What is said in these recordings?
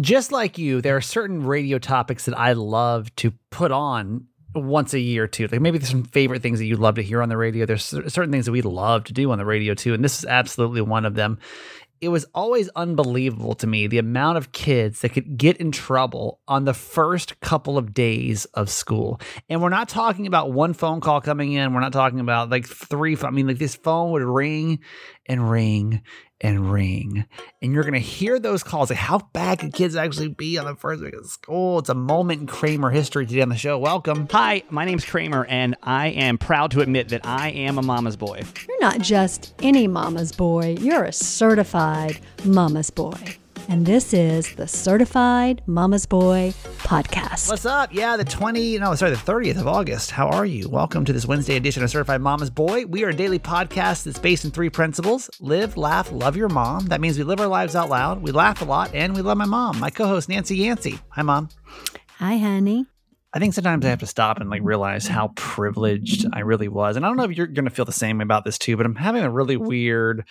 just like you, there are certain radio topics that I love to put on once a year too. Like maybe there's some favorite things that you'd love to hear on the radio. There's certain things that we love to do on the radio too, and this is absolutely one of them. It was always unbelievable to me the amount of kids that could get in trouble on the first couple of days of school. And we're not talking about one phone call coming in. We're not talking about like three. I mean, like this phone would ring and ring and ring. And you're going to hear those calls. Like, how bad could kids actually be on the first week of school? It's a moment in Kramer history today on the show. Welcome. Hi, my name's Kramer, and I am proud to admit that I am a mama's boy. You're not just any mama's boy, you're a certified mama's boy and this is the Certified Mama's Boy podcast. What's up? Yeah, the 20, no, sorry, the 30th of August. How are you? Welcome to this Wednesday edition of Certified Mama's Boy. We are a daily podcast that's based in three principles live, laugh, love your mom. That means we live our lives out loud, we laugh a lot, and we love my mom, my co host, Nancy Yancey. Hi, mom. Hi, honey. I think sometimes I have to stop and like realize how privileged I really was. And I don't know if you're going to feel the same about this too, but I'm having a really weird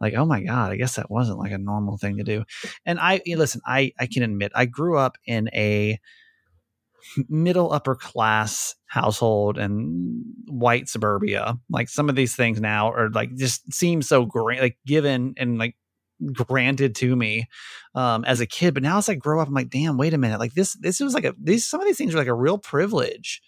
like oh my god i guess that wasn't like a normal thing to do. And i listen i i can admit i grew up in a middle upper class household and white suburbia. Like some of these things now are like just seem so great like given and like granted to me um as a kid. But now as i grow up i'm like damn wait a minute like this this was like a these some of these things are like a real privilege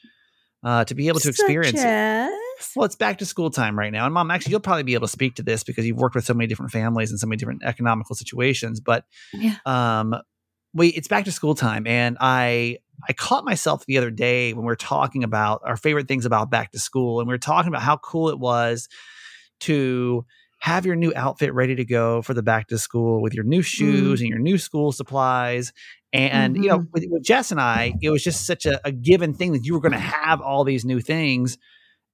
uh to be able to experience it well, it's back to school time right now. And mom, actually, you'll probably be able to speak to this because you've worked with so many different families and so many different economical situations. But yeah. um, we it's back to school time, and I I caught myself the other day when we are talking about our favorite things about back to school, and we are talking about how cool it was to have your new outfit ready to go for the back to school with your new shoes mm. and your new school supplies. And mm-hmm. you know, mm-hmm. with, with, Jess and I, it was just such a, a given thing that you were going to have all these new things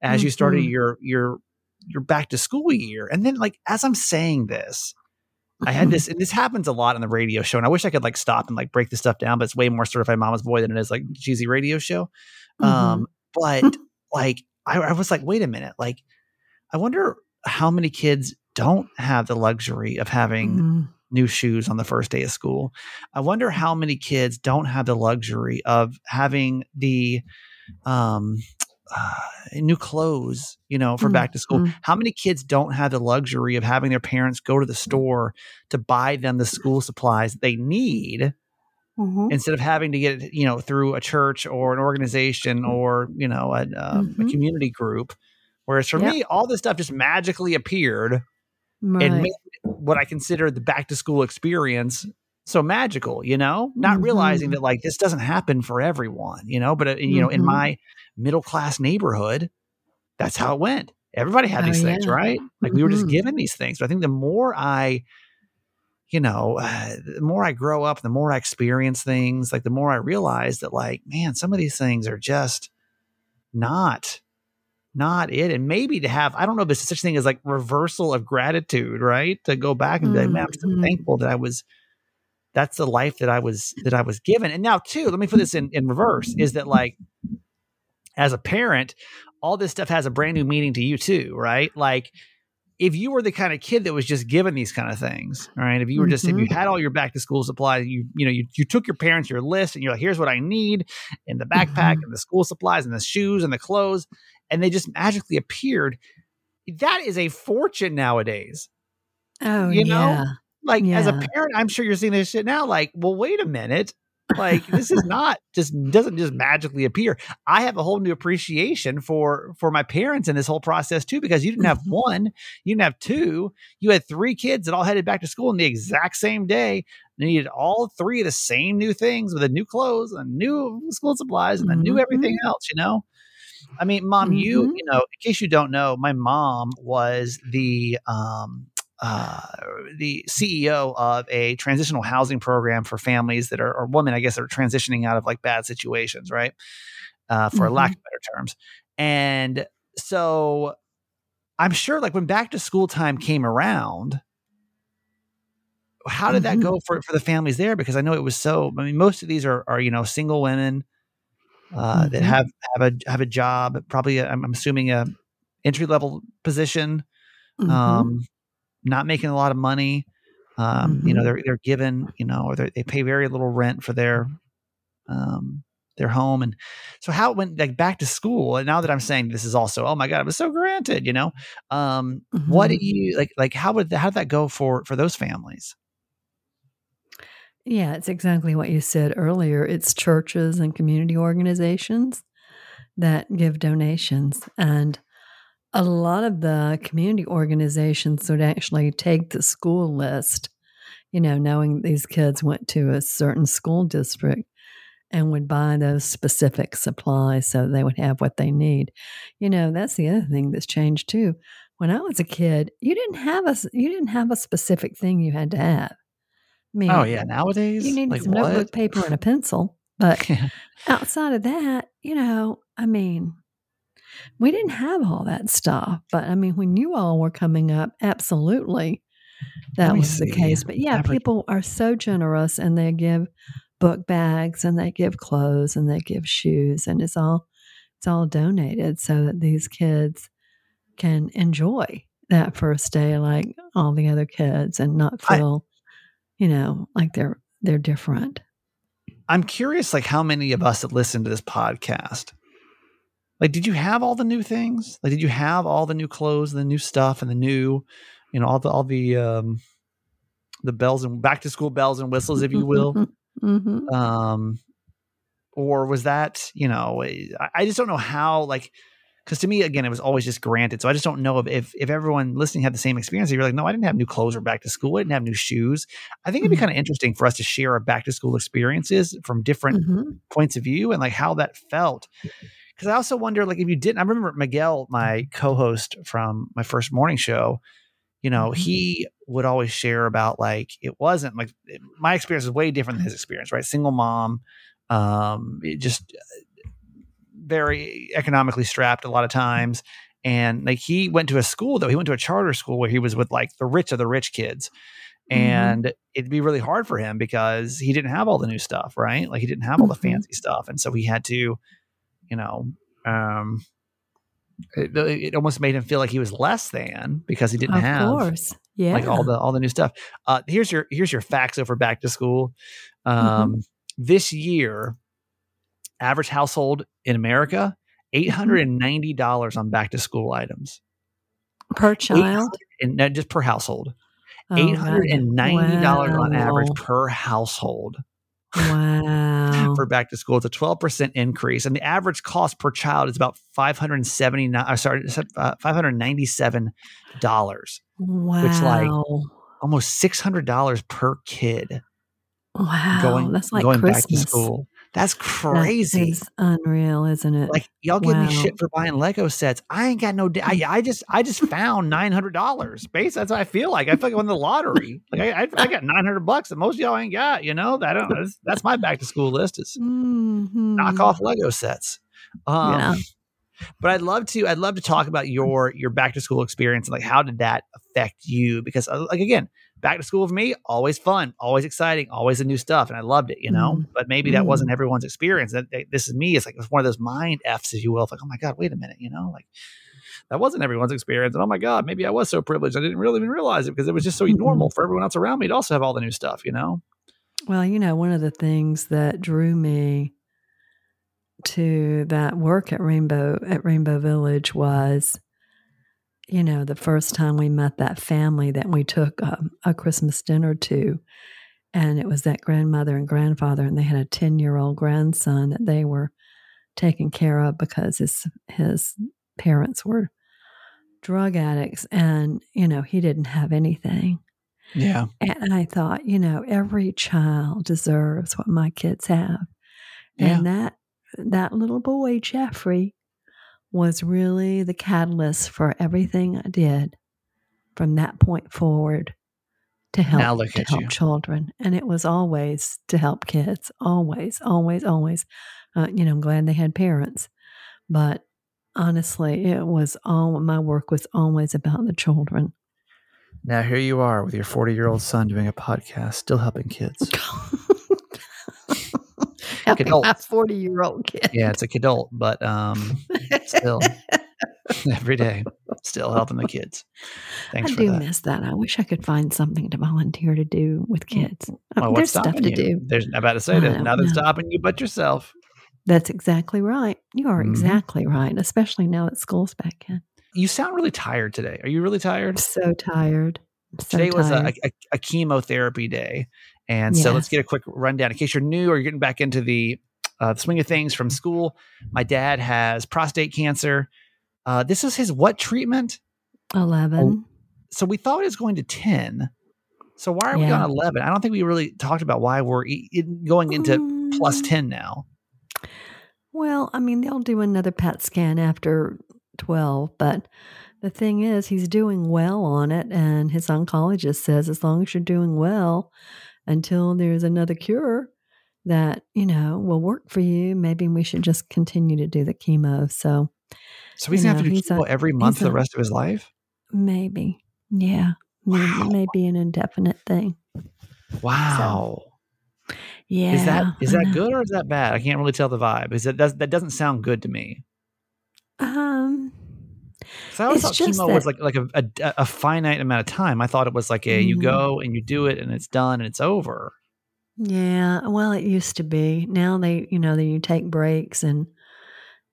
as mm-hmm. you started mm-hmm. your your your back to school year. And then like as I'm saying this, I had this, and this happens a lot on the radio show. And I wish I could like stop and like break this stuff down, but it's way more certified mama's boy than it is like cheesy radio show. Mm-hmm. Um, but like I, I was like, wait a minute, like I wonder how many kids don't have the luxury of having mm-hmm. new shoes on the first day of school. I wonder how many kids don't have the luxury of having the um uh, new clothes, you know, for mm-hmm. back to school. Mm-hmm. How many kids don't have the luxury of having their parents go to the store to buy them the school supplies they need mm-hmm. instead of having to get it, you know, through a church or an organization mm. or, you know, a, a mm-hmm. community group. Whereas for yep. me, all this stuff just magically appeared right. and made what I consider the back to school experience so magical, you know, not realizing mm-hmm. that like this doesn't happen for everyone, you know, but, uh, you know, in my, middle class neighborhood, that's how it went. Everybody had these oh, things, yeah. right? Like mm-hmm. we were just mm-hmm. given these things. But I think the more I, you know, uh, the more I grow up, the more I experience things, like the more I realize that, like, man, some of these things are just not, not it. And maybe to have, I don't know if there's such a thing as like reversal of gratitude, right? To go back and mm-hmm. be like, man, I'm so mm-hmm. thankful that I was, that's the life that I was, that I was given. And now, too, let me put this in, in reverse is that like, as a parent, all this stuff has a brand new meaning to you too, right? Like if you were the kind of kid that was just given these kind of things, right? If you were just mm-hmm. if you mm-hmm. had all your back to school supplies, you you know you you took your parents your list and you're like, here's what I need in the backpack mm-hmm. and the school supplies and the shoes and the clothes, and they just magically appeared. That is a fortune nowadays. Oh, you know, yeah. Like yeah. as a parent, I'm sure you're seeing this shit now. Like, well, wait a minute. Like this is not just doesn't just magically appear. I have a whole new appreciation for for my parents in this whole process too, because you didn't have mm-hmm. one, you didn't have two, you had three kids that all headed back to school in the exact same day. And you needed all three of the same new things with the new clothes and new school supplies and the new everything mm-hmm. else, you know. I mean, mom, mm-hmm. you, you know, in case you don't know, my mom was the um uh, the CEO of a transitional housing program for families that are, or women, I guess, that are transitioning out of like bad situations, right? Uh, for mm-hmm. lack of better terms. And so I'm sure, like, when back to school time came around, how did mm-hmm. that go for, for the families there? Because I know it was so, I mean, most of these are, are you know, single women uh, mm-hmm. that have, have a, have a job, probably, i I'm, I'm assuming a entry level position. Mm-hmm. Um, not making a lot of money. Um, You know, Mhm. they're they're given, you know, or they're- pay very little rent for their um, their home, and so how it went like back to school. And now that I'm saying this is also, oh my god, it was so granted, you know. Um, What Mhm. do you like? Like how would how did that go for for those families? Yeah, it's exactly what you said earlier. It's churches and community organizations that give donations. And a lot of the community organizations would actually take the school list, you know, knowing these kids went to a certain school district and would buy those specific supplies so they would have what they need. You know, that's the other thing that's changed too. When I was a kid, you didn't have a you didn't have a specific thing you had to have. I mean, Oh yeah, nowadays, you needed like some what? notebook paper and a pencil. But outside of that, you know, I mean, we didn't have all that stuff. But I mean, when you all were coming up, absolutely that was the case. But yeah, Average- people are so generous and they give book bags and they give clothes and they give shoes and it's all it's all donated so that these kids can enjoy that first day like all the other kids and not I- feel, you know, like they're they're different. I'm curious, like how many of us that listen to this podcast, like, did you have all the new things? Like, did you have all the new clothes, and the new stuff, and the new, you know, all the all the um, the bells and back to school bells and whistles, if you will. hmm um, or was that, you know, I, I just don't know how, like, because to me, again, it was always just granted. So I just don't know if, if if everyone listening had the same experience. You're like, no, I didn't have new clothes or back to school. I didn't have new shoes. I think it'd be Mhm. kind of interesting for us to share our back to school experiences from different hmm points of view and like how that felt. Because I also wonder, like, if you didn't, I remember Miguel, my co-host from my first morning show. You know, Mhm. he would always share about like it wasn't like my experience is way different than his experience, right? Single mom, um, it just very economically strapped a lot of times. And like he went to a school though, he went to a charter school where he was with like the rich of the rich kids. Mhm. And it'd be really hard for him because he didn't have all the new stuff, right? Like he didn't have all the Mhm. fancy stuff. And so he had to, you know, um, it, it almost made him feel like he was less than because he didn't Of have course. Yeah. like all the all the new stuff. Uh, here's your here's your facts over back to school. Mm-hmm. Um, This year, average household in America eight Mm-hmm. hundred and ninety dollars on back to school items, per child. and no, just per household. Oh, Eight hundred and ninety dollars on average per household Wow. for back to school. It's a twelve percent increase, and the average cost per child is about five hundred seventy nine. Uh, sorry, uh, five hundred ninety seven dollars, wow. like, almost six hundred dollars per kid. wow. going That's like going Christmas. back to school. That's crazy. is unreal, isn't it? like y'all give me shit for buying Lego sets. I ain't got no. I, I just I just found nine hundred dollars. Base. That's what I feel like. I feel like I won the lottery. Like I, I, I got nine hundred bucks that most of y'all ain't got. You know that. That's, that's my back to school list is Mhm. knock off Lego sets. Um, Yeah. But I'd love to. I'd love to talk about your your back to school experience and like how did that affect you? Because uh, like again, back to school for me always fun, always exciting, always the new stuff, and I loved it. You know, Mm. but maybe that Mm. wasn't everyone's experience. That that- this is me. It's like it's one of those mind f's, if you will. It's like oh my god, wait a minute. You know, like that wasn't everyone's experience. And oh my god, maybe I was so privileged I didn't really even realize it because it was just so Mhm. normal for everyone else around me to also have all the new stuff. You know. Well, you know, one of the things that drew me to that work at Rainbow at Rainbow Village was, you know, the first time we met that family that we took um, a Christmas dinner to, and it was that grandmother and grandfather, and they had a ten year old grandson that they were taking care of because his his parents were drug addicts, and you know he didn't have anything. Yeah. And I thought, you know, every child deserves what my kids have. And that that little boy, Jeffrey, was really the catalyst for everything I did from that point forward to help, to help you. children. And it was always to help kids. Always, always, always. Uh, you know, I'm glad they had parents. But honestly, it was all my work was always about the children. Now here you are with your forty year old son doing a podcast, still helping kids. My 40 year old kid. yeah, it's a kidult, but um, still every day, still helping the kids. Thanks I do that. miss that. I wish I could find something to volunteer to do with kids. Uh, Well, what's There's stuff stopping to you? do. There's I'm about to say there's nothing stopping you but yourself. That's exactly right. You are Mhm. exactly right, especially now that school's back in. You sound really tired today. Are you really I'm tired? so tired. I'm so Today was a, a, a chemotherapy day. And so let's get a quick rundown in case you're new or you're getting back into the uh, swing of things from school. My dad has prostate cancer. Uh, this is his what treatment? 11. So we thought it was going to 10. So why are we on 11? I don't think we really talked about why we're e- going into Mm, 10 now. Well, I mean, they'll do another PET scan after 12, but the thing is, he's doing well on it. And his oncologist says, as long as you're doing well until there's another cure that, you know, will work for you, maybe we should just continue to do the chemo. So So he's going to have to do he's a- chemo every month for the rest of his life? maybe, yeah, maybe, Wow. it may an indefinite thing. Wow. Yeah. is that is that good or is that bad? I can't really tell the vibe. Is that does, that doesn't sound good to me. Um, 'Cause I always It's thought chemo was like like a, a, a finite amount of time. I thought it was like a you Mhm. go and you do it and it's done and it's over. Yeah, well, it used to be. Now they, you know, they, you take breaks and,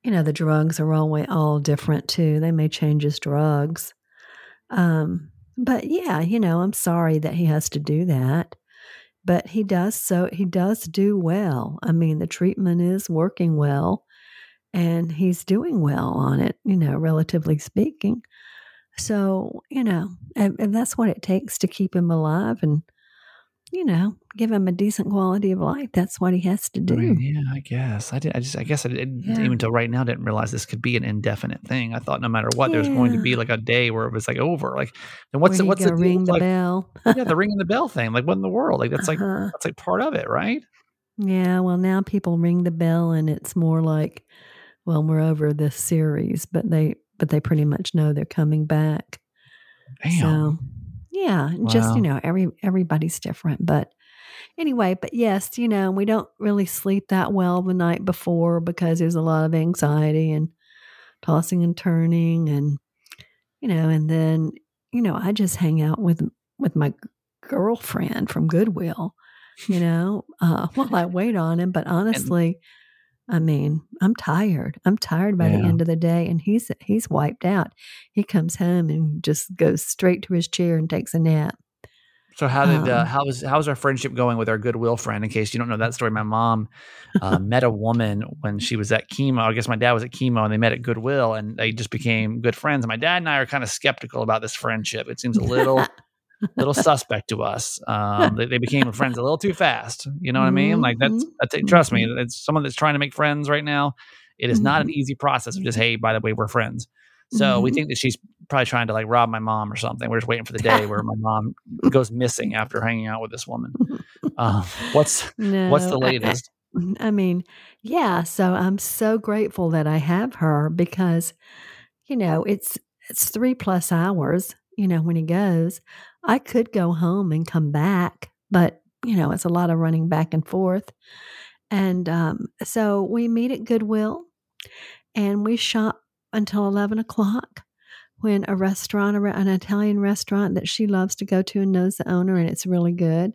you know, the drugs are always all different too. They may change his drugs. Um, but yeah, you know, I'm sorry that he has to do that. But he does so he does do well. I mean, the treatment is working well and he's doing well on it, you know, relatively speaking. So, you know, and, and that's what it takes to keep him alive and you know, give him a decent quality of life. That's what he has to do. yeah, I guess I did. I just I guess I didn't Yeah. even until right now didn't realize this could be an indefinite thing. I thought no matter what, there was going to be like a day where it was like over. Like, then what's what's the ring the like bell? yeah the ringing the bell thing? Like what in the world? Like that's like Uh-huh. that's like part of it, right? Yeah, well, now people ring the bell, and it's more like, well, we're over this series, but they but they pretty much know they're coming back. Damn. So, yeah, just you know, every everybody's different, but anyway, but yes, you know, we don't really sleep that well the night before because there's a lot of anxiety and tossing and turning, and you know, and then you know, I just hang out with with my girlfriend from Goodwill, you know, uh, while I wait on him. But honestly, I mean, I'm tired. I'm tired by the end of the day, and he's he's wiped out. He comes home and just goes straight to his chair and takes a nap. So how did uh, Um, how was how's our friendship going with our goodwill friend? In case you don't know that story, my mom uh, met a woman when she was at chemo. I guess my dad was at chemo, and they met at Goodwill, and they just became good friends. And my dad and I are kind of skeptical about this friendship. It seems a little little suspect to us. Um, they, they became friends a little too fast. You know what I mean? Like that's, Mhm. that's trust me. It's someone that's trying to make friends right now. It is not an Mhm. easy process of just hey, by the way, we're friends. So we Mhm. think that she's probably trying to like rob my mom or something. We're just waiting for the day where my mom goes missing after hanging out with this woman. Um, what's no, what's the I- I- latest? I mean, yeah, so I'm so grateful that I have her because, you know, it's it's three plus hours, you know, when he goes. I could go home and come back, but you know, it's a lot of running back and forth. And um, so we meet at Goodwill and we shop until 11 o'clock when a restaurant, an Italian restaurant that she loves to go to and knows the owner and it's really good,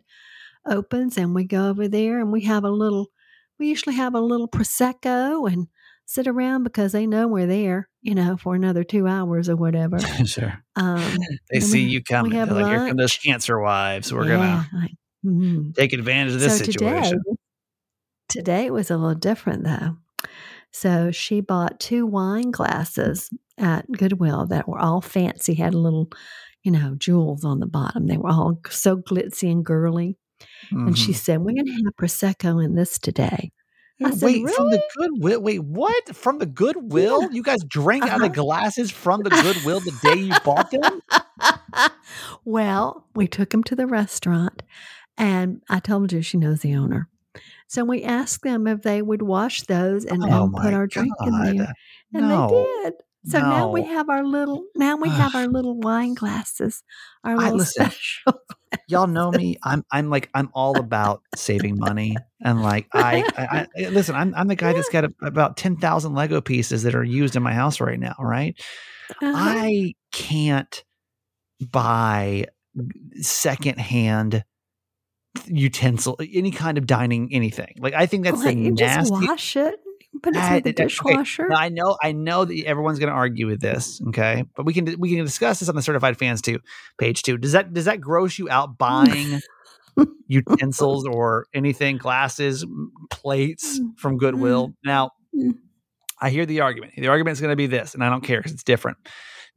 opens and we go over there and we have a little, we usually have a little Prosecco and sit around because they know we're there, you know, for another two hours or whatever. sure. Um, They see we- you coming. They're like, here come those cancer wives. We're yeah, gonna like, mhm. take advantage of this so situation. Today, today was a little different though. So she bought two wine glasses at Goodwill that were all fancy, had a little, you know, jewels on the bottom. They were all so glitzy and girly. And she Mhm. said, We're going to have Prosecco in this today. I said, Wait, from the Goodwill. Wait, what? From the Goodwill? You guys drank out of Uh-huh. glasses from the Goodwill the day you bought them? well, we took them to the restaurant and I told you she knows the owner. So we asked them if they would wash those and, Oh put our drink in there. And No. they did. So now we have our little now we have our little wine glasses. Our I- little listen, special. Y'all know me. I'm I'm like I'm all about saving money and like I, I, I listen. I'm I'm the guy that's got a, about ten thousand Lego pieces that are used in my house right now. Right? Uh-huh. I can't buy secondhand utensil, any kind of dining anything. Like I think that's the you just wash it, put it Ah, the okay, dishwasher. Now, I know, I know that everyone's going to argue with this, okay? But we can we can discuss this on the certified fans too page two. Does that does that gross you out buying utensils or anything, glasses, plates from Goodwill? Now, Mm. I hear the argument. The argument is going to be this, and I don't care because it's different.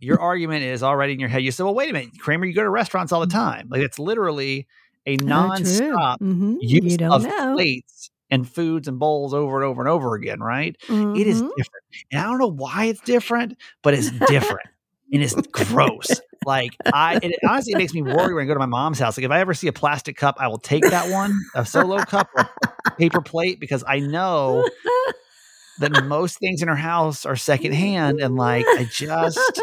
Your argument is already in your head. You say, "Well, wait a minute, Kramer. You go to restaurants all the time. Like it's literally a nonstop Mhm. use You don't of know. plates and foods and bowls over and over and over again, right? It is Mhm. different. And I don't know why it's different, but it's different. and it's gross. Like I it, honestly it makes me worry when I go to my mom's house. Like if I ever see a plastic cup, I will take that one, a solo cup or paper plate, because I know that most things in her house are secondhand. And like I just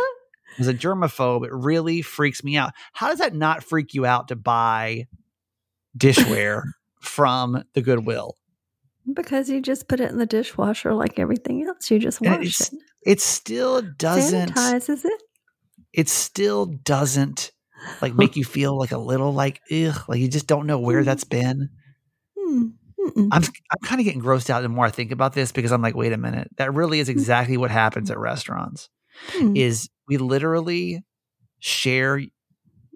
as a germaphobe, it really freaks me out. How does that not freak you out to buy dishware from the Goodwill? Because you just put it in the dishwasher like everything else. You just wash it. It still doesn't Sanitizes it. it still doesn't like make you feel like a little like ugh, like you just don't know where that's been. Hmm. Mm-mm. I'm I'm kind of getting grossed out the more I think about this because I'm like, wait a minute, that really is exactly what happens at restaurants. Hmm. Is we literally share You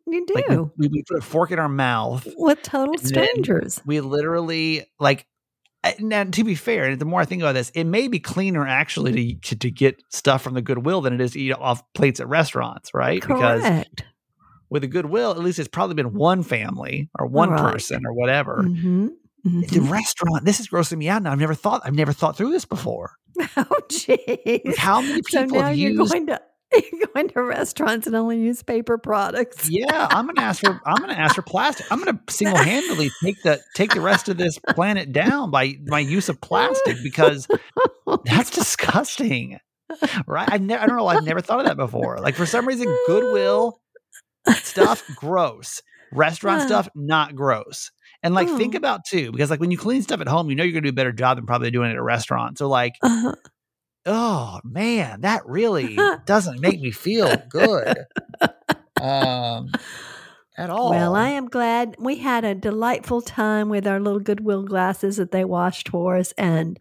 do like we, we put a fork in our mouth. with total strangers. We literally like. Now, to be fair, the more I think about this, it may be cleaner actually to, to to get stuff from the Goodwill than it is to eat off plates at restaurants, right? Because Correct. with a Goodwill, at least it's probably been one family or one Right. person or whatever. hmm The restaurant, this is grossing me out now. I've never thought, I've never thought through this before. Oh, jeez. Like, how many So people now have you're used? going to you're going to restaurants and only use paper products. yeah, I'm gonna ask for, I'm gonna ask for plastic. I'm gonna single handedly take the take the rest of this planet down by my use of plastic because that's disgusting. Right? I never, I don't know. I've never thought of that before. Like for some reason, Goodwill stuff gross, restaurant stuff not gross. And like think Oh. about too, because like when you clean stuff at home, you know you're gonna do a better job than probably doing it at a restaurant. So like, Uh, oh man, that really doesn't make me feel good. Um at all. Well, I am glad we had a delightful time with our little Goodwill glasses that they washed for us. And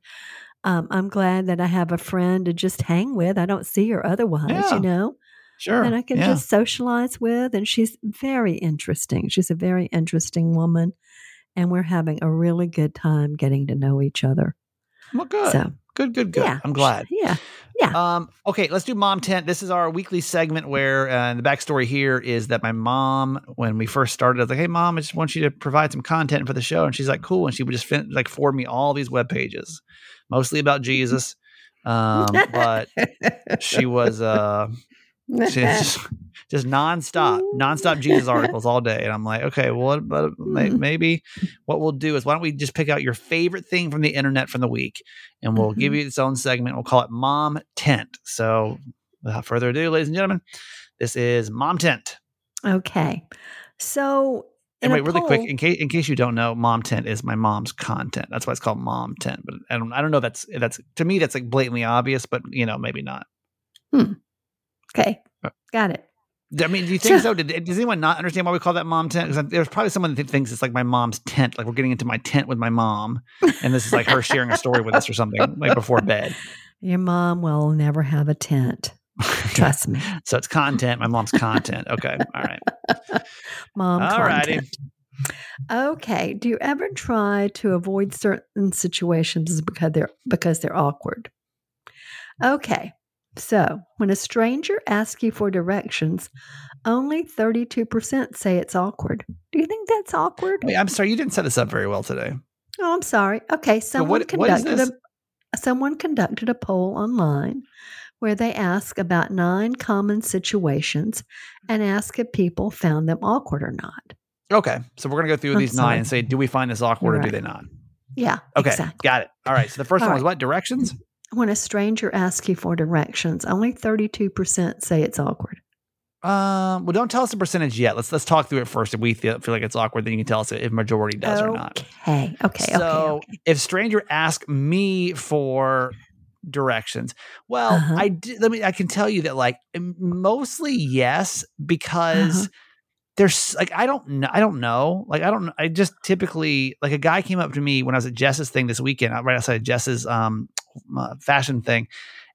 um, I'm glad that I have a friend to just hang with. I don't see her otherwise, Yeah. you know, sure. that I can yeah. just socialize with. And she's very interesting. She's a very interesting woman. And we're having a really good time getting to know each other. well good. So, good, good, good. yeah. I'm glad. Yeah. Yeah. Um, okay, let's do mom tent. This is our weekly segment where uh, the backstory here is that my mom, when we first started, I was like, "Hey, mom, I just want you to provide some content for the show," and she's like, "Cool," and she would just fin- like forward me all these web pages, mostly about Jesus, um, but she was uh, just, just nonstop, nonstop Jesus articles all day, and I'm like, okay, well, but maybe what we'll do is why don't we just pick out your favorite thing from the internet from the week, and we'll give you its own segment. We'll call it Mom Tent. So, without further ado, ladies and gentlemen, this is Mom Tent. okay. So, And wait, really quick, in case in case you don't know, Mom Tent is my mom's content. That's why it's called Mom Tent. But I don't I don't know. That's that's to me that's like blatantly obvious, but you know maybe not. Okay. Uh, Got it. I mean, do you think so? Did, does anyone not understand why we call that mom tent? Because there's probably someone that thinks it's like my mom's tent, like we're getting into my tent with my mom, and this is like her sharing a story with us or something, like before bed. Your mom will never have a tent. Trust me. so it's content. My mom's content. Okay, all right. Mom All righty. Okay. Do you ever try to avoid certain situations because they're because they're awkward? Okay. So when a stranger asks you for directions, only 32% say it's awkward. Do you think that's awkward? Wait, I'm sorry, you didn't set this up very well today. Oh, I'm sorry. Okay, someone what- what conducted a someone conducted a poll online where they asked about nine common situations and asked if people found them awkward or not. Okay, so we're gonna go through I'm these nine and say, do we find this awkward or do they not? Yeah, Okay, exactly. got it. All right. So the first All one was what directions? When a stranger asks you for directions, only 32% say it's awkward. Um, well, don't tell us the percentage yet. Let's let's talk through it first. If we feel, feel like it's awkward, then you can tell us if majority does or not. Okay, okay, so okay. if stranger ask me for directions. Well, Uh-huh. I did, let me I can tell you that like mostly yes because Uh-huh. there's like I don't know I don't know like I don't I just typically like a guy came up to me when I was at Jess's thing this weekend uh, right outside of Jess's um uh, fashion thing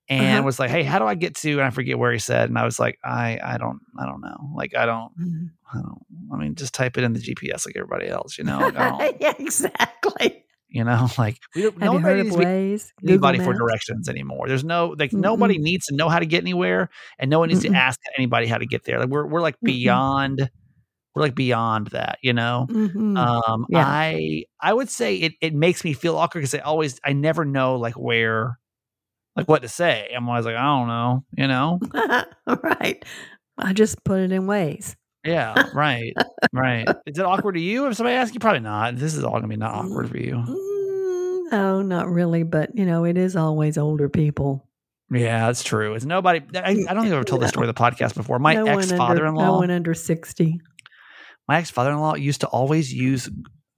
and Uh-huh. was like hey how do I get to and I forget where he said and I was like I I don't I don't know like I don't Mhm. I don't I mean just type it in the GPS like everybody else you know like, yeah, exactly. you know like we don't Have you nobody heard needs of to be Google anybody for Maps? directions anymore. There's no like nobody Mm-mm. needs to know how to get anywhere, and no one needs Mm-mm. to ask anybody how to get there. Like we're we're like Mm-mm. We're like beyond that, you know. Mhm. Um, Yeah. I I would say it it makes me feel awkward because I always I never know like where, like what to say. I'm always like I don't know, you know. right. I just put it in Waze. Yeah, right, right. Is it awkward to you if somebody asks you? Probably not. This is all gonna be not awkward for you. Mm, no, not really, but you know, it is always older people. Yeah, that's true. It's nobody. I, I don't think I've ever told this story of the podcast before. My no ex father in law. No one under 60. My ex father in law used to always use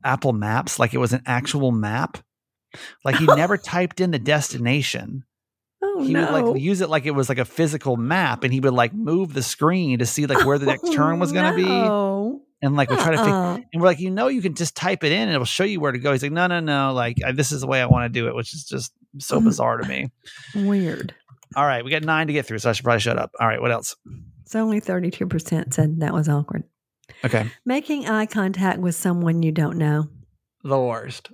Apple Maps like it was an actual map. Like he never typed in the destination. Oh, He no. would like use it like it was like a physical map, and he would like move the screen to see like where the next turn was going to be, no. and like we try to. Fig- Uh-uh. and we're like, you know, you can just type it in, and it'll show you where to go. He's like, no, no, no, like I, this is the way I want to do it, which is just so Mhm. bizarre to me. Weird. All right, we got nine to get through, so I should probably shut up. All right, what else? So only 32% said that was awkward. Okay, Making eye contact with someone you don't know. the worst.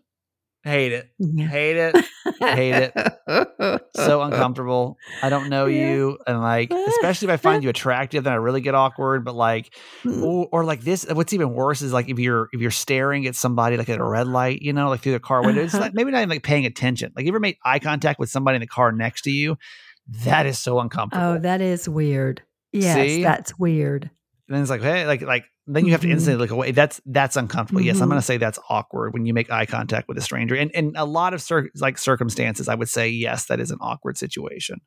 Hate it. Yeah. Hate it. hate it. so uncomfortable. I don't know Yeah. you, and like, especially if I find you attractive, then I really get awkward. But like, Mm. or, or like this, what's even worse is like if you're if you're staring at somebody like at a red light, you know, like through the car window, it's Uh-huh. like maybe not even like paying attention. Like, you ever made eye contact with somebody in the car next to you? That is so uncomfortable. Oh, that is weird. Yes, See? that's weird. And then it's like, hey, like like then you have to Mhm. instantly look away. That's that's uncomfortable. Yes, I'm going to say that's awkward when you make eye contact with a stranger. And in a lot of cir- like circumstances, I would say yes, that is an awkward situation.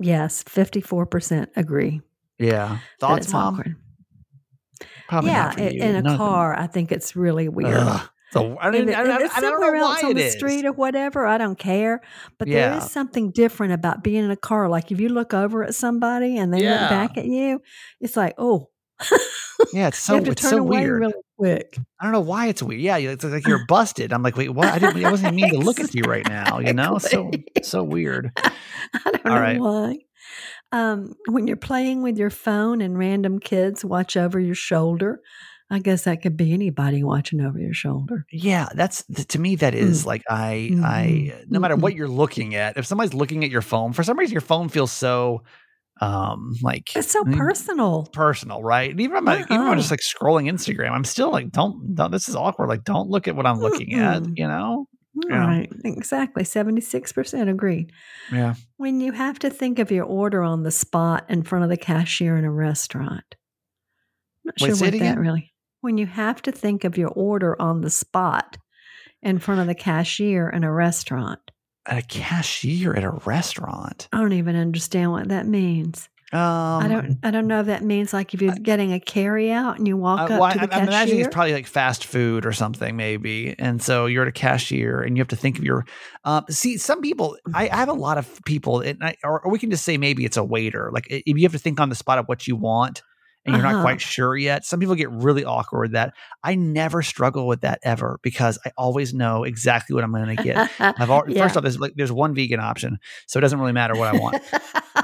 Yes, 54% agree. Yeah, thoughts, it's mom? awkward. Probably yeah, not for you. in a car, I think it's really weird. Ugh. So I don't, If, it- I don't, if I don't somewhere know else why on it the is. street or whatever, I don't care. But there Yeah. is something different about being in a car. Like if you look over at somebody and they Yeah. look back at you, it's like, oh, Yeah, it's so you have to it's so weird. really quick. I don't know why it's weird. Yeah, it's like you're busted. I'm like, wait, what? I didn't. I wasn't mean to look at you right now. You know, so so weird. I don't All know right. why. Um, when you're playing with your phone and random kids watch over your shoulder, I guess that could be anybody watching over your shoulder. Yeah, that's to me. That is mm. like I I mm-hmm. no matter mm-hmm. what you're looking at. If somebody's looking at your phone, for some reason your phone feels so um like It's so personal. personal, right? And even if I'm like, even if I'm Uh-uh. just like scrolling Instagram, I'm still like, don't, don't this is awkward. Like, don't look at what I'm looking at. Mm-mm. You know? Yeah. Right. Exactly. 76% agreed. Yeah. When you have to think of your order on the spot in front of the cashier in a restaurant. I'm not Wait, sure what that again? really. When you have to think of your order on the spot in front of the cashier in a restaurant. At a cashier at a restaurant. I don't even understand what that means. Um, I don't I don't know if that means like if you're getting a carry out and you walk Uh, up well, to the I'm, I'm imagining it's probably like fast food or something, maybe. And so you're at a cashier and you have to think of your. Um, see, some people, I, I have a lot of people, and I, or, or we can just say maybe it's a waiter. Like if you have to think on the spot of what you want and you're not Uh-huh. quite sure yet, some people get really awkward with that. I never struggle with that ever because I always know exactly what I'm going to get. I've already, Yeah. first off, there's like there's one vegan option, so it doesn't really matter what I want.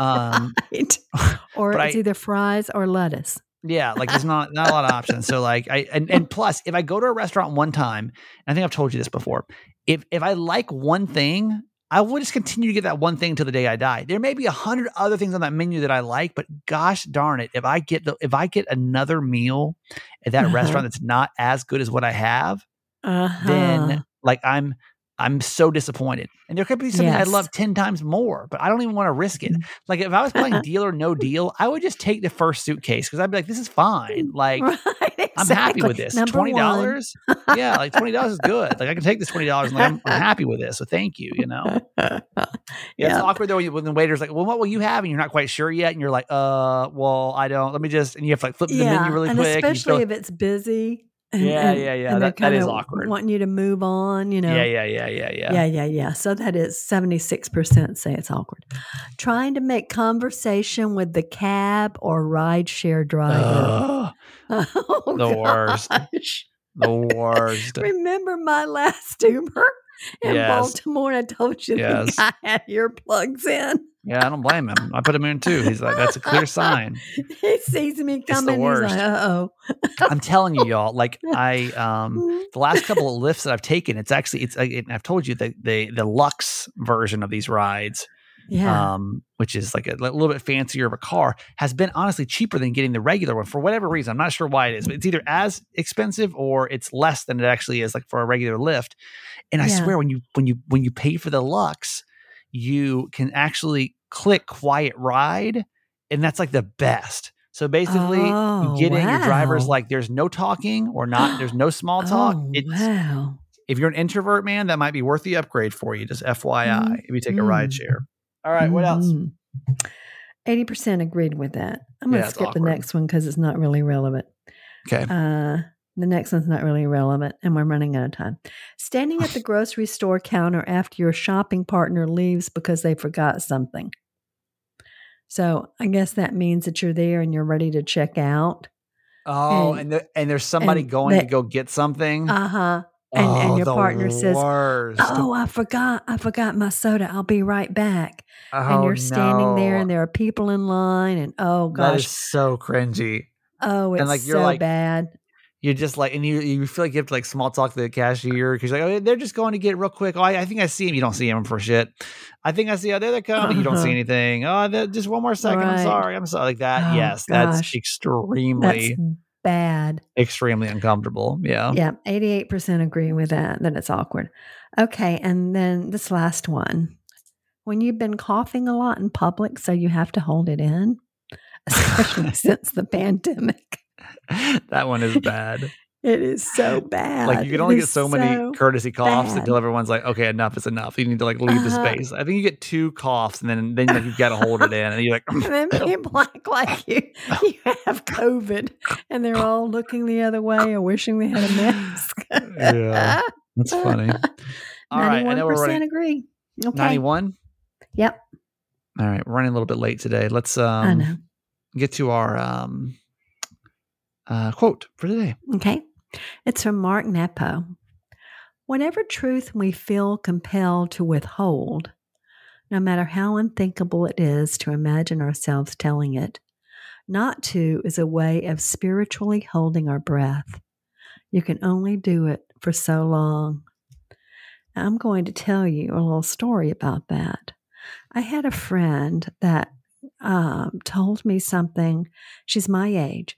Um, Right. or it's I- either fries or lettuce. Yeah, like there's not not a lot of options. So like I and, and plus if I go to a restaurant one time, and I think I've told you this before, if if I like one thing, I will just continue to get that one thing until the day I die. There may be a hundred other things on that menu that I like, but gosh darn it, if I get the if I get another meal at that Uh-huh. restaurant that's not as good as what I have, Uh-huh. then like I'm I'm so disappointed. And there could be something Yes. I love 10 times more, but I don't even want to risk it. Mm. Like if I was playing deal or no deal, I would just take the first suitcase because I'd be like, this is fine. Like right, I'm happy with this. Number Twenty one. dollars? yeah, like twenty dollars is good. Like I can take this twenty dollars and like, I'm, I'm happy with this. So thank you. You know, yeah, it's awkward though when, the waiter's like, "Well, what will you have?" and you're not quite sure yet, and you're like, "Uh, well, I don't. Let me just." And you have to like flip the menu really and quick. especially if it's busy And, Yeah, and- yeah, yeah. That- that is awkward. Wanting you to move on, you know. Yeah, yeah, yeah, yeah, yeah. Yeah, yeah, yeah. So that is 76% say it's awkward. Trying to make conversation with the cab or rideshare driver. Ugh, Oh, the worst. the worst. Remember my last Uber in Yes. Baltimore? And I told you Yes. the guy had earplugs in. Yeah, I don't blame him. I put him in too. He's like, that's a clear sign. He sees me the coming. He's worst. like, uh oh. I'm telling you, y'all. Like I, um, the last couple of Lyfts that I've taken, it's actually it's. I, I've told you that the the Lux version of these rides, Yeah. um, which is like a, li- little bit fancier of a car, has been honestly cheaper than getting the regular one for whatever reason. I'm not sure why it is, but it's either as expensive or it's less than it actually is like for a regular Lyft. And I Yeah. swear, when you when you when you pay for the Lux, you can actually click Quiet Ride, and that's like the best. So basically, Oh, you get in, your driver's like, there's no talking or not, there's no small talk. Oh, it's wow. if you're an introvert, man, that might be worth the upgrade for you. Just FYI, if you take a ride share. All right, what else? Mhm. 80% agreed with that. I'm gonna skip the next one because it's not really relevant. Okay. Uh, the next one's not really relevant, and we're running out of time. Standing at the grocery store counter after your shopping partner leaves because they forgot something. So I guess that means that you're there and you're ready to check out. Oh, and- and there, and there's somebody and going to go get something. Uh huh. and- and Oh, your the partner says, worst. Oh, I forgot. I forgot my soda. I'll be right back. and Oh, you're standing there, and there are people in line, and oh gosh, that is so cringy. oh, it's like, you're so like- bad. You're just like, and you you feel like you have to like small talk to the cashier because you're like, oh, they're just going to get real quick. Oh, I, I think I see him. You don't see him for shit. I think I see. Oh, there they come. You don't see Uh-huh. anything. Oh, they're- just one more second. I'm sorry. I'm sorry. Like that. Oh, yes, that's extremely, That's bad. extremely uncomfortable. Yeah. Yeah, 88% agree with that, that it's awkward. Okay, and then this last one. When you've been coughing a lot in public, so you have to hold it in, especially since the pandemic. that one is bad. It is so bad. Like you can only get so many courtesy coughs bad. until everyone's like, okay, enough is enough. You need to like leave the Uh-huh. space. I think you get two coughs and then then like, you've got to hold it in, and you're like, And then people act like you, you have COVID and they're all looking the other way or wishing they had a mask. Yeah, that's funny. All right, I know we're 91% running agree. Okay. 91. Yep. All right, running a little bit late today. Let's um get to our um uh quote for today. Okay. It's from Mark Nepo. Whatever truth we feel compelled to withhold, no matter how unthinkable it is to imagine ourselves telling it, not to is a way of spiritually holding our breath. You can only do it for so long. I'm going to tell you a little story about that. I had a friend that um, told me something, she's my age,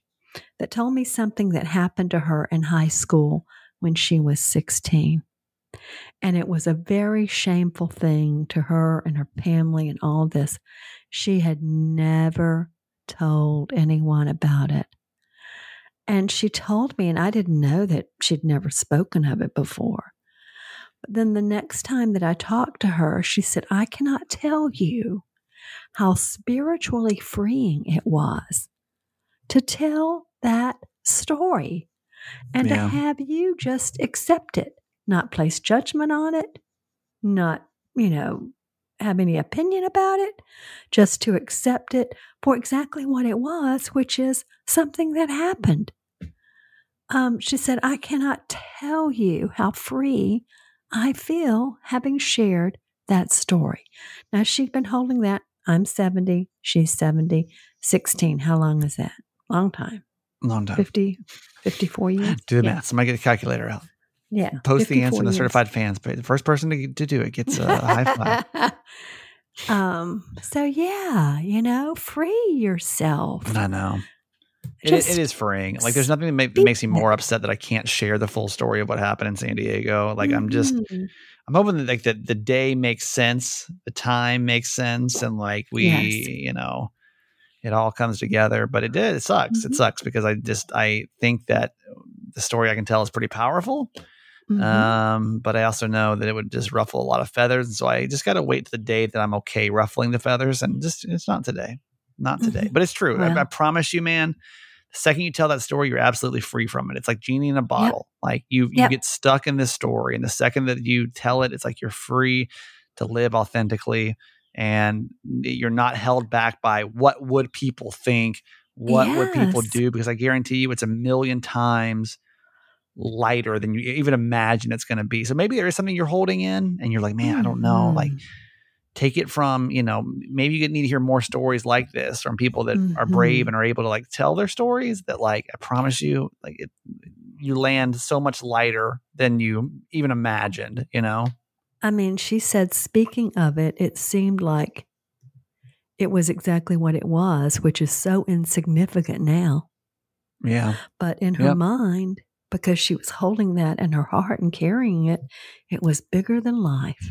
that told me something that happened to her in high school when she was 16. And it was a very shameful thing to her and her family and all this. She had never told anyone about it. And she told me, and I didn't know that she'd never spoken of it before. But then the next time that I talked to her, she said, I cannot tell you how spiritually freeing it was to tell that story and Yeah. to have you just accept it, not place judgment on it, not, you know, have any opinion about it, just to accept it for exactly what it was, which is something that happened. Um, she said, I cannot tell you how free I feel having shared that story. Now, she'd been holding that. I'm 70, she's 70, 16. How long is that? Long time. Long time. 50, 54 years? Do the yeah. math. Somebody get a calculator out. Yeah. Post the 54 answer in the years. certified fans page. The first person to, to do it gets a high five. um, so yeah, you know, free yourself. I know. It, it is freeing. Like, there's nothing that, make, that makes me more upset that I can't share the full story of what happened in San Diego. Like, I'm just, Mhm. I'm hoping that like the, the day makes sense, the time makes sense, and like we, Yes. you know, it all comes together. But it did. It sucks. It Mhm. sucks because I just I think that the story I can tell is pretty powerful. Mhm. Um, but I also know that it would just ruffle a lot of feathers, and so I just got to wait to the day that I'm okay ruffling the feathers, and just it's not today, not today. Mhm. But it's true. I, I promise you, man. The second you tell that story, you're absolutely free from it. It's like genie in a bottle. Yep. Like you you yep. get stuck in this story, and the second that you tell it, it's like you're free to live authentically, and you're not held back by what would people think, what yes. would people do, because I guarantee you, it's a million times lighter than you even imagine it's going to be. So maybe there is something you're holding in, and you're like, man, I don't know, like mm-hmm take it from you know maybe you need to hear more stories like this from people that mm-hmm. are brave mm-hmm. and are able to like tell their stories that like i promise you like it you land so much lighter than you even imagined you know i mean she said speaking of it it seemed like it was exactly what it was which is so insignificant now. Yeah. But in her yep. mind because she was holding that in her heart and carrying it it was bigger than life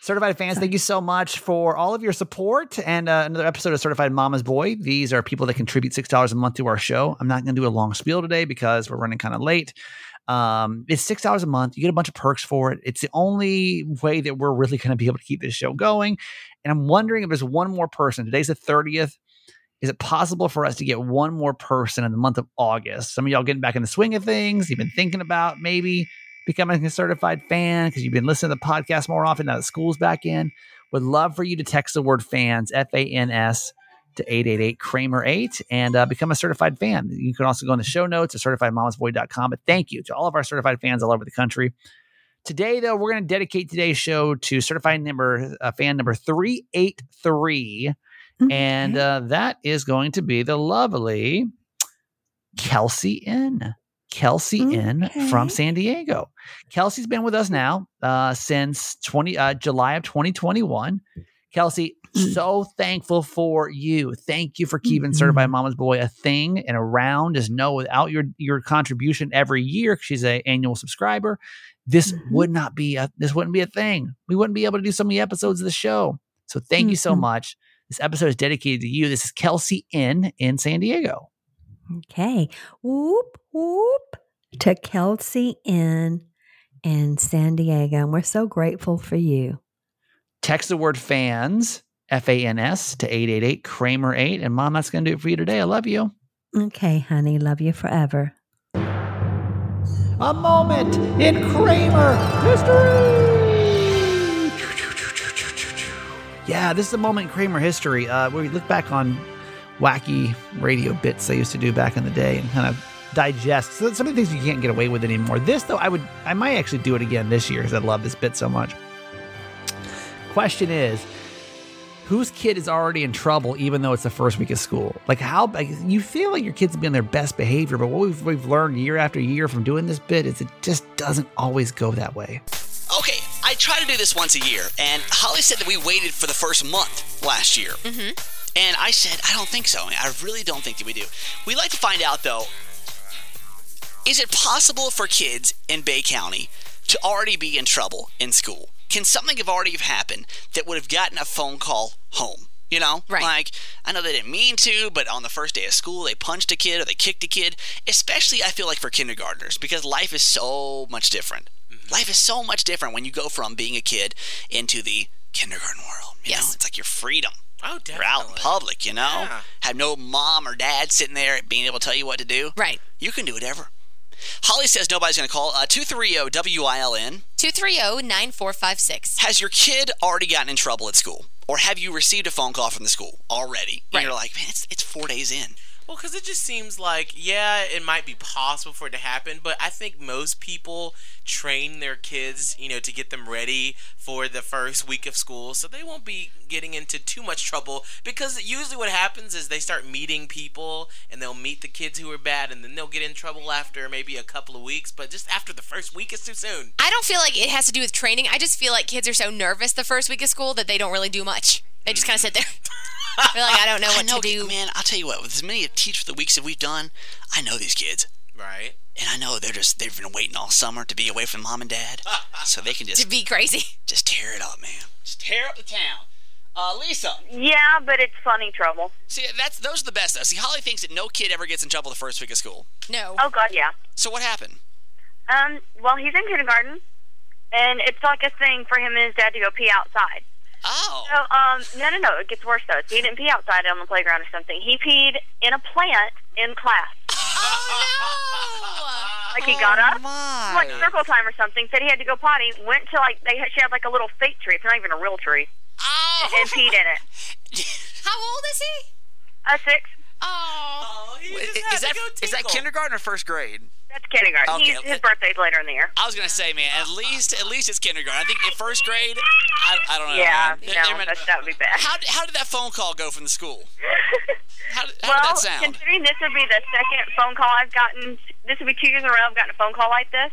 Certified fans, thank you so much for all of your support and uh, another episode of Certified Mama's Boy. These are people that contribute $6 a month to our show. I'm not going to do a long spiel today because we're running kind of late. Um, it's $6 a month. You get a bunch of perks for it. It's the only way that we're really going to be able to keep this show going. And I'm wondering if there's one more person. Today's the 30th. Is it possible for us to get one more person in the month of August? Some of y'all getting back in the swing of things. You've been thinking about maybe becoming a certified fan because you've been listening to the podcast more often now that school's back in. Would love for you to text the word fans, F A N S, to 888 Kramer 8 and uh, become a certified fan. You can also go in the show notes at certifiedmamasboy.com. But thank you to all of our certified fans all over the country. Today, though, we're going to dedicate today's show to certified number uh, fan number 383. Mm-hmm. And uh, that is going to be the lovely Kelsey N. Kelsey okay. in from San Diego. Kelsey's been with us now uh, since 20 uh, July of 2021. Kelsey, mm. so thankful for you. Thank you for keeping mm-hmm. Certified Mama's Boy a thing and around. Just know without your your contribution every year, she's a annual subscriber, this mm-hmm. would not be a this wouldn't be a thing. We wouldn't be able to do so many episodes of the show. So thank mm-hmm. you so mm-hmm. much. This episode is dedicated to you. This is Kelsey in in San Diego. Okay. Whoop, whoop to Kelsey in in San Diego. And we're so grateful for you. Text the word fans, F A N S, to 888 Kramer 8. And mom, that's going to do it for you today. I love you. Okay, honey. Love you forever. A moment in Kramer history. Yeah, this is a moment in Kramer history uh, where we look back on wacky radio bits I used to do back in the day and kind of digest so some of the things you can't get away with anymore. This though, I would I might actually do it again this year because I love this bit so much. Question is, whose kid is already in trouble even though it's the first week of school? Like how like, you feel like your kids be on their best behavior, but what we've, we've learned year after year from doing this bit is it just doesn't always go that way. Okay, I try to do this once a year, and Holly said that we waited for the first month last year. Mm-hmm. And I said, I don't think so. I really don't think that we do. We like to find out, though, is it possible for kids in Bay County to already be in trouble in school? Can something have already happened that would have gotten a phone call home? You know, right. like I know they didn't mean to, but on the first day of school, they punched a kid or they kicked a kid. Especially, I feel like for kindergartners because life is so much different. Mm-hmm. Life is so much different when you go from being a kid into the kindergarten world. You yes. know, it's like your freedom. Oh, definitely. You're out in public, you know? Yeah. Have no mom or dad sitting there being able to tell you what to do. Right. You can do whatever. Holly says nobody's going to call. Uh, 230 WILN. 230 9456. Has your kid already gotten in trouble at school? Or have you received a phone call from the school already? And right. you're like, man, it's, it's four days in. Well, because it just seems like, yeah, it might be possible for it to happen, but I think most people train their kids, you know, to get them ready for the first week of school, so they won't be getting into too much trouble. Because usually what happens is they start meeting people, and they'll meet the kids who are bad, and then they'll get in trouble after maybe a couple of weeks. But just after the first week is too soon. I don't feel like it has to do with training. I just feel like kids are so nervous the first week of school that they don't really do much. They just kind of sit there. I feel like I don't know I what know, to do. man. I'll tell you what. With as many teach for the weeks that we've done, I know these kids, Right. and I know they're just they've been waiting all summer to be away from mom and dad, so they can just To just be crazy. just tear it up, man. Just tear up the town. Uh, Lisa, Yeah, but it's funny trouble. see that's those are the best though. See, Holly thinks that no kid ever gets in trouble the first week of school. No. Oh God, yeah. So what happened? Um, well, he's in kindergarten, and it's like a thing for him and his dad to go pee outside. Oh, So, um, no, no, no, it gets worse though. So he didn't pee outside on the playground or something. He peed in a plant in class. Oh no! Like he got up, my. like circle time or something. Said he had to go potty. Went to like they had, she had like a little fake tree. It's not even a real tree, Oh. and peed in it. How old is he? A six. Oh. Oh, he Is, just had is to that go is that kindergarten or first grade? That's kindergarten. Okay, He's, his birthday's later in the year. I was gonna say, man, at least at least it's kindergarten. I think in first grade, I, I don't know. yeah, man. no, There- there might- that's, that would be bad. how, did- how did that phone call go from the school? How, did- how well, did that sound? considering this would be the second phone call I've gotten, this would be two years in a row I've gotten a phone call like this.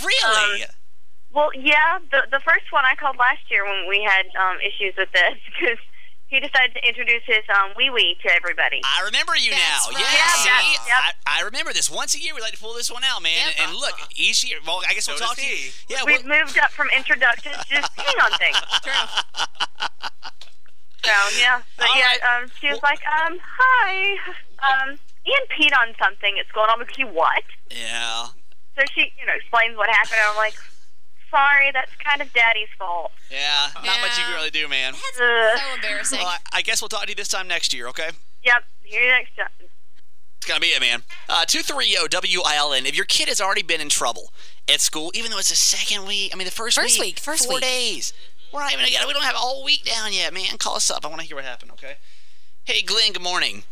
Really? Well, yeah, the the first one I called last year when we had um, issues with this because he decided to introduce his um, wee wee to everybody. I remember you That's now. right. Yeah, Yeah, see, that's- yep. I, I remember this. Once a year, we like to pull this one out, man. Yep. And, and look, each year. Well, I guess we'll talk to you. Yeah, We've we'll, moved up from introductions to just peeing on things. So yeah, but All yeah, right. um, she was like, um, hi, um, Ian peed on something It's going on with you. what? yeah. So she, you know, explains what happened, and I'm like, sorry, that's kind of Daddy's fault. Yeah, not much you can really do, man. That's Ugh. so embarrassing. Well, I, I guess we'll talk to you this time next year, okay? Yep, here next time. It's gonna be it, man. Uh, two three zero W I L N. If your kid has already been in trouble at school, even though it's the second week, I mean the first, First week, first four week. days. We're not even together. We don't have all week down yet, man. Call us up. I want to hear what happened. Okay. Hey, Glenn. Good morning.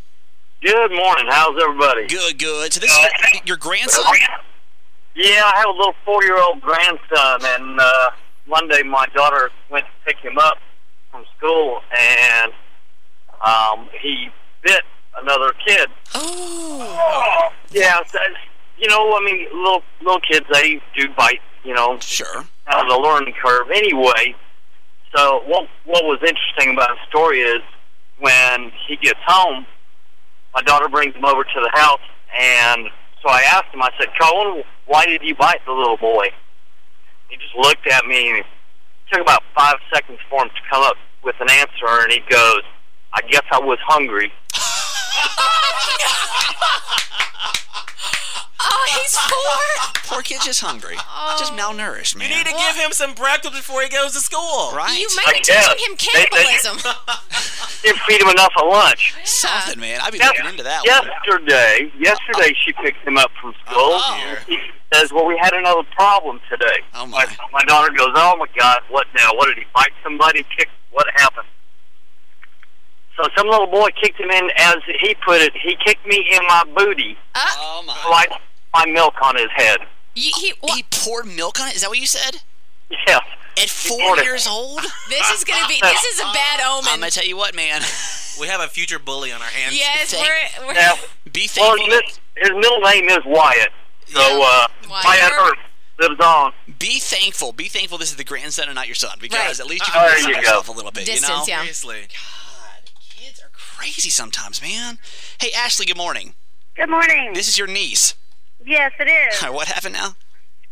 Good morning. How's everybody? Good, good. So this is your grandson. Yeah, I have a little four-year-old grandson, and uh, Monday my daughter went to pick him up from school, and um, he bit another kid. Oh. Yeah, so, you know, I mean, little little kids they do bite, you know, Sure. out of the learning curve anyway. So what what was interesting about the story is when he gets home, my daughter brings him over to the house, and so I asked him. I said, "Cohen, why did you bite the little boy?" He just looked at me, and it took about five seconds for him to come up with an answer, and he goes, "I guess I was hungry." oh, he's four. Poor kid's just hungry. Just oh. malnourished, man. You need to give him some breakfast before he goes to school. right. You I might be guess. teaching him They- they- cannibalism. Didn't feed him enough at lunch. Something, man. I'd be Yes- looking into that one. yesterday, yesterday she picked him up from school. Oh. He says, "Well, we had another problem today." Oh, my. my my daughter goes, "Oh my God, what now? What did he bite somebody? Kick? What happened?" So some little boy kicked him in, as he put it. He kicked me in my booty, uh. Oh my. like my milk on his head. You, he, He poured milk on it. Is that what you said? Yes. At four poured it. years old? this is gonna be. This is a bad omen. I'm gonna tell you what, man. We have a future bully on our hands. yes, Thank- we're. we're Now, Be well, his, his middle name is Wyatt. So uh, Wyatt. Wyatt Earp lives on. be thankful. Be thankful. This is the grandson and not your son, because Right. at least you can distance you go. yourself a little bit. you know. Distance, yeah. Seriously. God, kids are crazy sometimes, man. Hey, Ashley. Good morning. Good morning. This is your niece. Yes, it is. what happened now?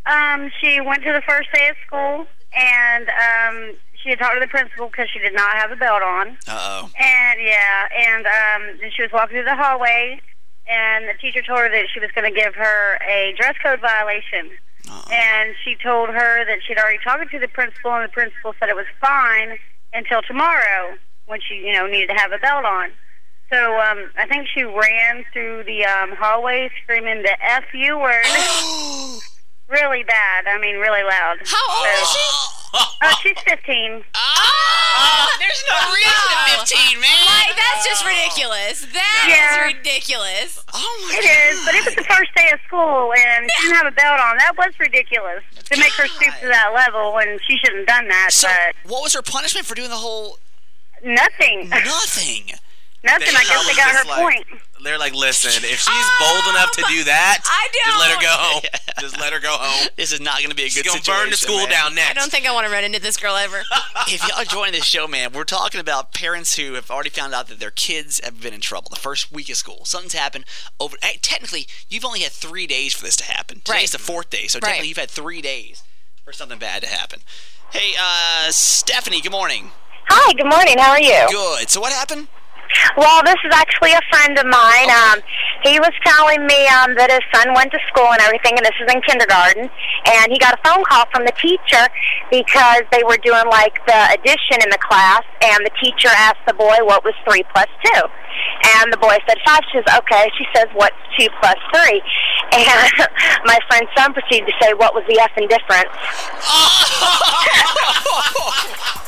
Um, she went to the first day of school, and um, she had talked to the principal because she did not have a belt on. Uh oh. And yeah, and um, then she was walking through the hallway, and the teacher told her that she was going to give her a dress code violation. And she told her that she'd already talked to the principal, and the principal said it was fine until tomorrow when she, you know, needed to have a belt on. So um, I think she ran through the um, hallway screaming the "fu" word, really bad. I mean, really loud. How old is she? Oh, she's 15. Ah, there's no reason no. 15, man. Like that's just ridiculous. That is Yeah. ridiculous. oh my god! It is, but it was the first day of school, and she didn't have a belt on. That was ridiculous to make her stoop to that level when she shouldn't have done that. So, but what was her punishment for doing the whole nothing. nothing? Nothing. I guess they got her point. They're like, listen, if she's bold enough to do that, I do. just let her go home. Just let her go home. This is not going to be a She's good gonna situation. burn the school man. down next. I don't think I want to run into this girl ever. if y'all join this show, man, we're talking about parents who have already found out that their kids have been in trouble the first week of school. Something's happened over. Technically, you've only had three days for this to happen. Today's Right. the fourth day, so Right. technically you've had three days for something bad to happen. Hey, uh, Stephanie, good morning. Hi, good morning. How are you? Good. So what happened? Well, this is actually a friend of mine. Um, he was telling me um, that his son went to school and everything, and this is in kindergarten. And he got a phone call from the teacher because they were doing like the addition in the class, and the teacher asked the boy what was three plus two, and the boy said five. She says, "Okay." She says, "What's two plus three? And my friend's son proceeded to say, "What was the effing difference?"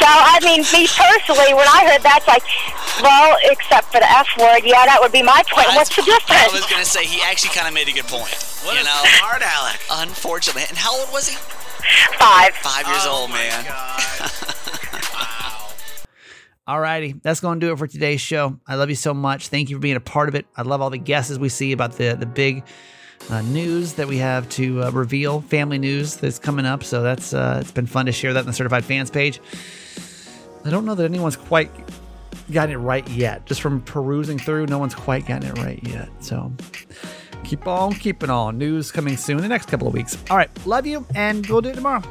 So, I mean, me personally, when I heard that, it's like, well, except for the F word, yeah, that would be my point. What's the difference? I was going to say he actually kind of made a good point. What you a know, smart aleck. unfortunately. And how old was he? Five. Five years Oh old, my man. God. wow. Alrighty, that's going to do it for today's show. I love you so much. Thank you for being a part of it. I love all the guesses we see about the the big uh, news that we have to uh, reveal, family news that's coming up. So that's uh, it's been fun to share that on the Certified Fans page. I don't know that anyone's quite gotten it right yet. Just from perusing through, no one's quite gotten it right yet. So keep on keeping on. News coming soon, in the next couple of weeks. All right, love you, and we'll do it tomorrow.